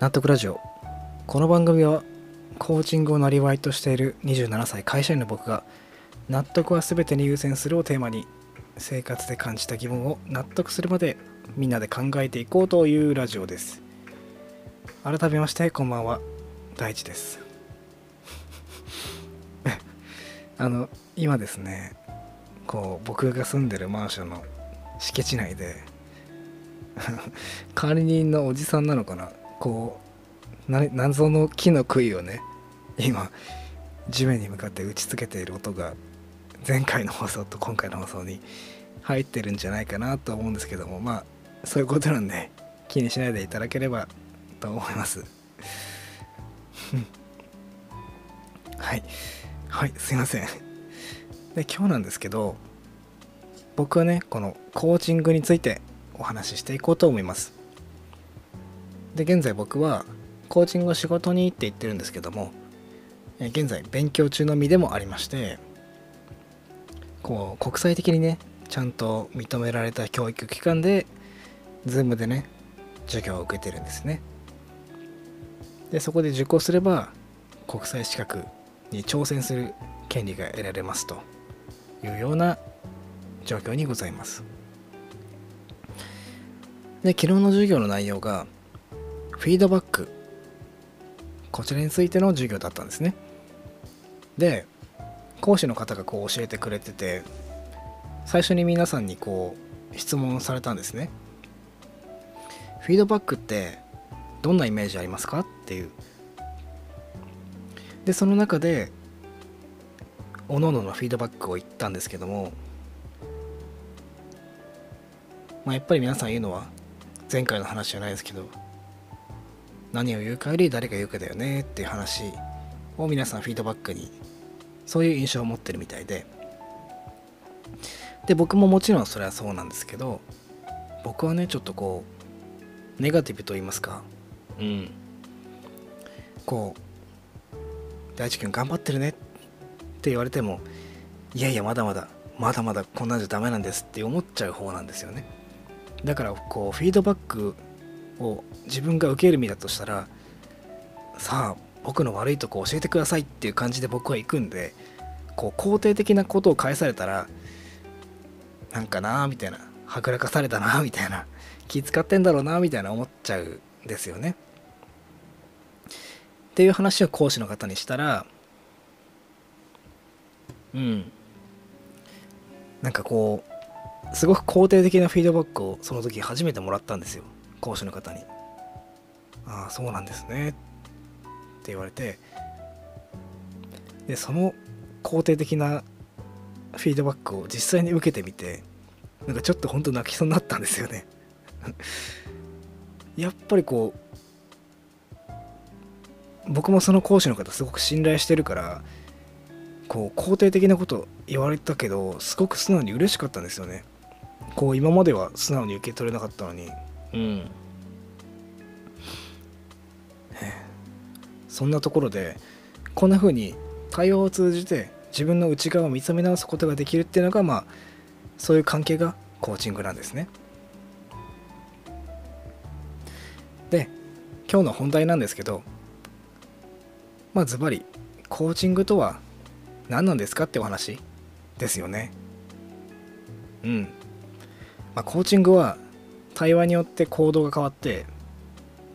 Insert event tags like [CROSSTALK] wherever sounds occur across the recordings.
納得ラジオ。この番組はコーチングをなりわいとしている27歳会社員の僕が納得は全てに優先するをテーマに生活で感じた疑問を納得するまでみんなで考えていこうというラジオです。改めましてこんばんは。大地です。[LAUGHS] あの今ですねこう僕が住んでるマンションの敷地内で管理人のおじさんなのかなこうな謎の木の杭をね今地面に向かって打ちつけている音が前回の放送と今回の放送に入ってるんじゃないかなと思うんですけどもまあそういうことなんで気にしないでいただければと思います。[LAUGHS] はい。はいすいません。で今日なんですけど僕はねこのコーチングについてお話ししていこうと思います。で現在僕はコーチングを仕事にって言ってるんですけども現在勉強中の身でもありましてこう国際的にねちゃんと認められた教育機関で Zoom でね授業を受けてるんですね。でそこで受講すれば国際資格に挑戦する権利が得られますというような状況にございます。で昨日の授業の内容がフィードバック。こちらについての授業だったんですね。で講師の方がこう教えてくれてて最初に皆さんにこう質問されたんですね。フィードバックってどんなイメージありますか？っていう。でその中でおのののフィードバックを言ったんですけども、まあ、やっぱり皆さん言うのは前回の話じゃないですけど何を言うかより誰が言うかだよねっていう話を皆さんフィードバックにそういう印象を持ってるみたいで。で僕ももちろんそれはそうなんですけど僕はねちょっとこうネガティブと言いますか。うん。こう大地君頑張ってるねって言われてもいやいやまだまだまだまだこんなんじゃダメなんですって思っちゃう方なんですよね。だからこうフィードバックを自分が受ける身だとしたらさあ僕の悪いとこ教えてくださいっていう感じで僕は行くんでこう肯定的なことを返されたらなんかなーみたいなはぐらかされたなーみたいな気使ってんだろうなみたいな思っちゃうんですよね。っていう話を講師の方にしたらうんなんかこうすごく肯定的なフィードバックをその時初めてもらったんですよ講師の方に。ああそうなんですねって言われてでその肯定的なフィードバックを実際に受けてみてなんかちょっと本当泣きそうになったんですよね [LAUGHS] やっぱりこう僕もその講師の方すごく信頼してるからこう肯定的なこと言われたけどすごく素直に嬉しかったんですよねこう今までは素直に受け取れなかったのにうん。そんなところでこんな風に対話を通じて自分の内側を見つめ直すことができるっていうのがまあそういう関係がコーチングなんですね。で今日の本題なんですけどまあズバリコーチングとは何なんですかってお話ですよね。うん。まあコーチングは対話によって行動が変わって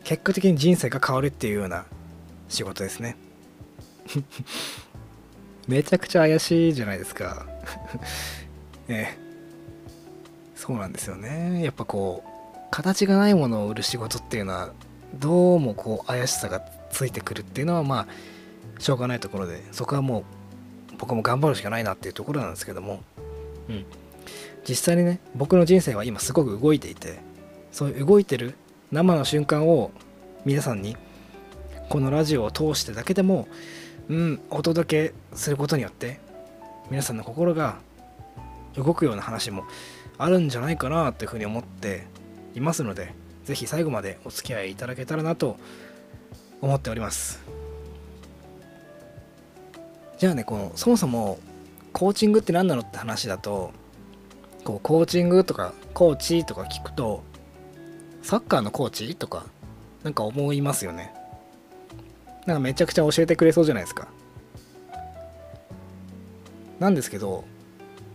結果的に人生が変わるっていうような仕事ですね。[LAUGHS] めちゃくちゃ怪しいじゃないですか。[LAUGHS] ええ。そうなんですよね。やっぱこう形がないものを売る仕事っていうのはどうもこう怪しさがついてくるっていうのはまあしょうがないところでそこはもう僕も頑張るしかないなっていうところなんですけども。うん。実際にね僕の人生は今すごく動いていてそういう動いてる生の瞬間を皆さんにこのラジオを通してだけでもうんお届けすることによって皆さんの心が動くような話もあるんじゃないかなっていうふうに思っていますので是非最後までお付き合いいただけたらなと思っております。じゃあねこのそもそもコーチングって何なのって話だとこうコーチングとかコーチとか聞くとサッカーのコーチ？とかなんか思いますよね。なんかめちゃくちゃ教えてくれそうじゃないですか。なんですけど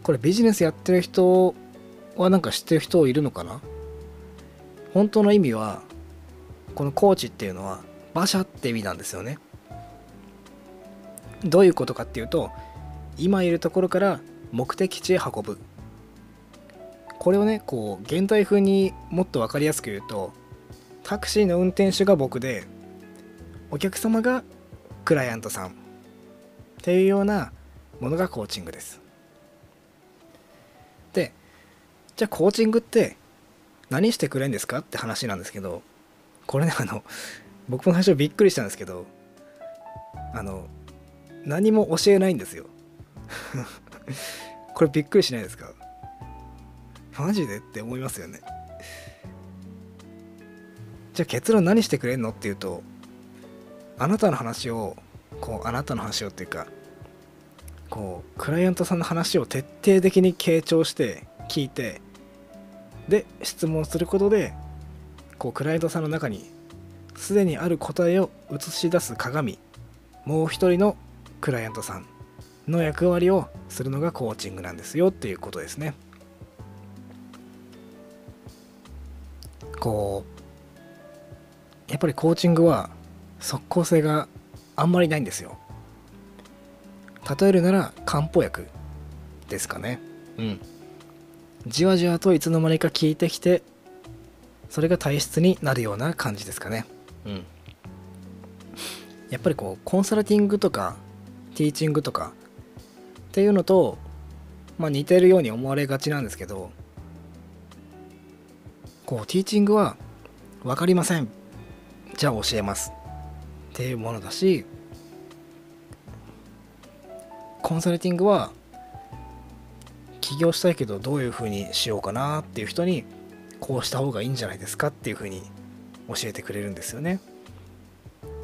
これビジネスやってる人はなんか知ってる人いるのかな？本当の意味はこのコーチっていうのは馬車って意味なんですよね。どういうことかっていうと今いるところから目的地へ運ぶ。これをねこう現代風にもっと分かりやすく言うとタクシーの運転手が僕でお客様がクライアントさんっていうようなものがコーチングです。でじゃあコーチングって何してくれんですかって話なんですけどこれねあの僕も最初びっくりしたんですけどあの何も教えないんですよ。[LAUGHS] これびっくりしないですか？マジでって思いますよねじゃあ結論何してくれんのっていうとあなたの話をこうあなたの話をっていうかこうクライアントさんの話を徹底的に傾聴して聞いてで質問することでこうクライアントさんの中にすでにある答えを映し出す鏡もう一人のクライアントさんの役割をするのがコーチングなんですよっていうことですね。こうやっぱりコーチングは即効性があんまりないんですよ。例えるなら漢方薬ですかね。うん。じわじわといつの間にか効いてきてそれが体質になるような感じですかね。うん。やっぱりこうコンサルティングとかティーチングとかっていうのと、まあ、似てるように思われがちなんですけどこうティーチングは分かりません。じゃあ教えます。っていうものだしコンサルティングは起業したいけどどういうふうにしようかなっていう人にこうした方がいいんじゃないですかっていうふうに教えてくれるんですよね。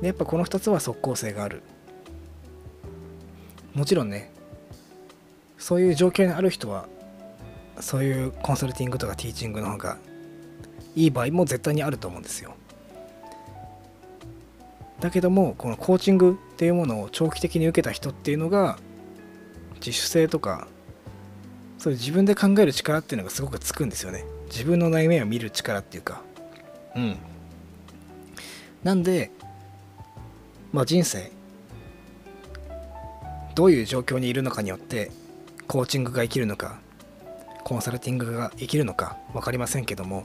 でやっぱこの2つは即効性がある。もちろんねそういう状況にある人はそういうコンサルティングとかティーチングの方がいい場合も絶対にあると思うんですよ。だけどもこのコーチングっていうものを長期的に受けた人っていうのが自主性とかそういう自分で考える力っていうのがすごくつくんですよね。自分の内面を見る力っていうか。うん。なんでまあ人生どういう状況にいるのかによってコーチングが生きるのかコンサルティングが生きるのか分かりませんけども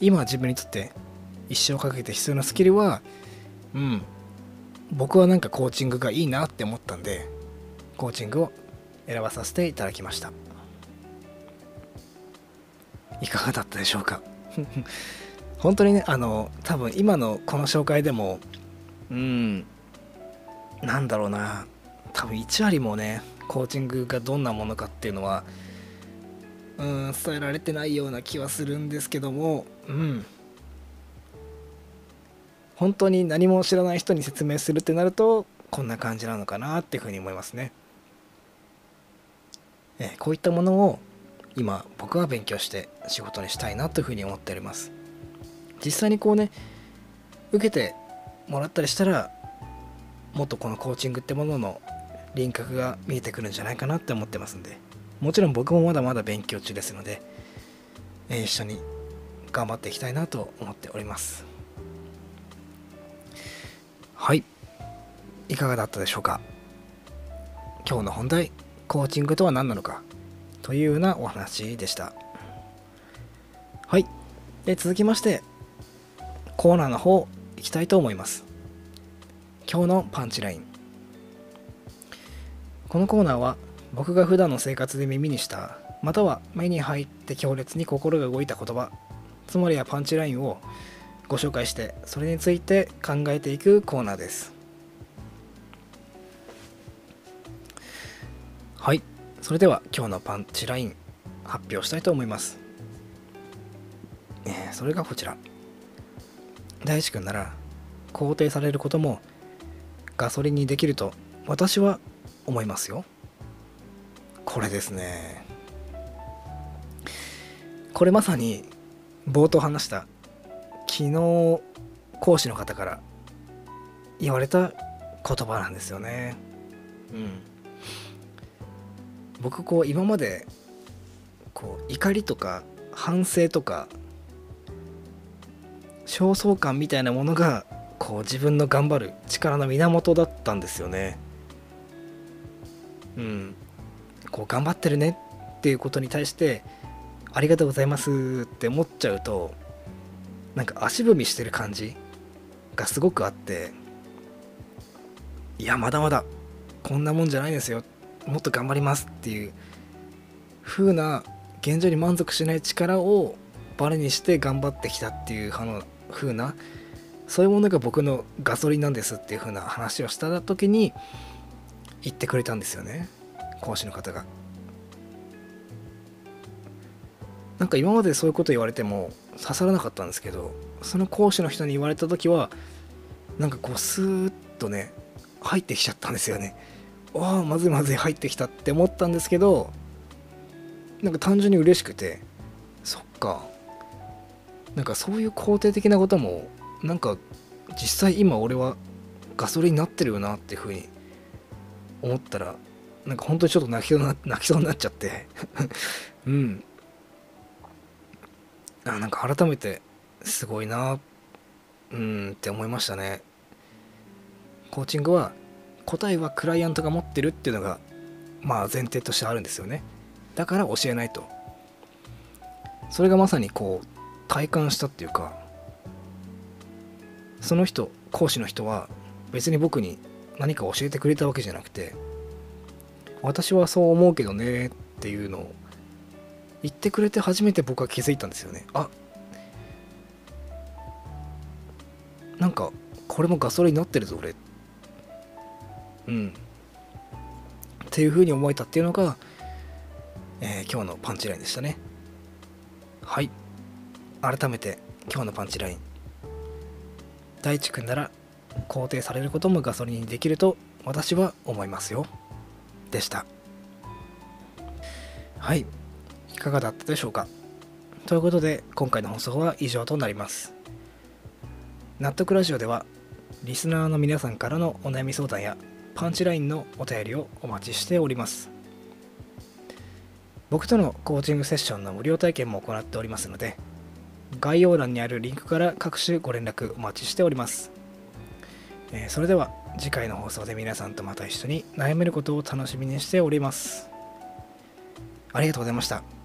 今自分にとって一生かけて必要なスキルはうん僕はなんかコーチングがいいなって思ったんでコーチングを選ばさせていただきました。いかがだったでしょうか？[LAUGHS] 本当にねあの多分今のこの紹介でもうんなんだろうな。多分1割もねコーチングがどんなものかっていうのはうん伝えられてないような気はするんですけどもうん本当に何も知らない人に説明するってなるとこんな感じなのかなっていうふうに思いますね。えこういったものを今僕は勉強して仕事にしたいなというふうに思っております。実際にこうね受けてもらったりしたらもっとこのコーチングってものの輪郭が見えてくるんじゃないかなって思ってますんでもちろん僕もまだまだ勉強中ですので、え一緒に頑張っていきたいなと思っております。はい。いかがだったでしょうか？今日の本題コーチングとは何なのかというようなお話でした。はい。で続きましてコーナーの方いきたいと思います。今日のパンチライン。このコーナーは僕が普段の生活で耳にしたまたは目に入って強烈に心が動いた言葉つまりはパンチラインをご紹介してそれについて考えていくコーナーです。はい。それでは今日のパンチライン発表したいと思います、えー、それがこちら。大志くんなら肯定されることもガソリンにできると私は思いますよ。これですね。これまさに冒頭話した昨日講師の方から言われた言葉なんですよね。うん。僕こう今までこう怒りとか反省とか焦燥感みたいなものがこう自分の頑張る力の源だったんですよね。うん。こう頑張ってるねっていうことに対してありがとうございますって思っちゃうとなんか足踏みしてる感じがすごくあっていやまだまだこんなもんじゃないですよ。もっと頑張りますっていう風な現状に満足しない力をバネにして頑張ってきたっていう風なそういうものが僕のガソリンなんですっていう風な話をした時に言ってくれたんですよね。講師の方が。なんか今までそういうこと言われても刺さらなかったんですけどその講師の人に言われた時はなんかこうスーッとね入ってきちゃったんですよねああまずいまずい入ってきたって思ったんですけどなんか単純に嬉しくてそっかなんかそういう肯定的なこともなんか実際今俺はガソリンになってるよなっていうふうに思ったらなんか本当にちょっと泣きそうな [LAUGHS] 泣きそうになっちゃって。[LAUGHS] うん。あなんか改めてすごいなうんって思いましたね。コーチングは答えはクライアントが持ってるっていうのがまあ前提としてあるんですよね。だから教えないと。それがまさにこう体感したっていうかその人講師の人は別に僕に何か教えてくれたわけじゃなくて私はそう思うけどねっていうのを言ってくれて初めて僕は気づいたんですよね。あなんかこれもガソリンになってるぞ俺。うん。っていうふうに思えたっていうのが、えー、今日のパンチラインでしたね。はい。改めて今日のパンチライン。大地君なら肯定されることもガソリンにできると私は思いますよ。でした。はい。いかがだったでしょうか？ということで今回の放送は以上となります。納得ラジオではリスナーの皆さんからのお悩み相談やパンチラインのお便りをお待ちしております。僕とのコーチングセッションの無料体験も行っておりますので概要欄にあるリンクから各種ご連絡お待ちしております、えー、それでは次回の放送で皆さんとまた一緒に悩めることを楽しみにしております。ありがとうございました。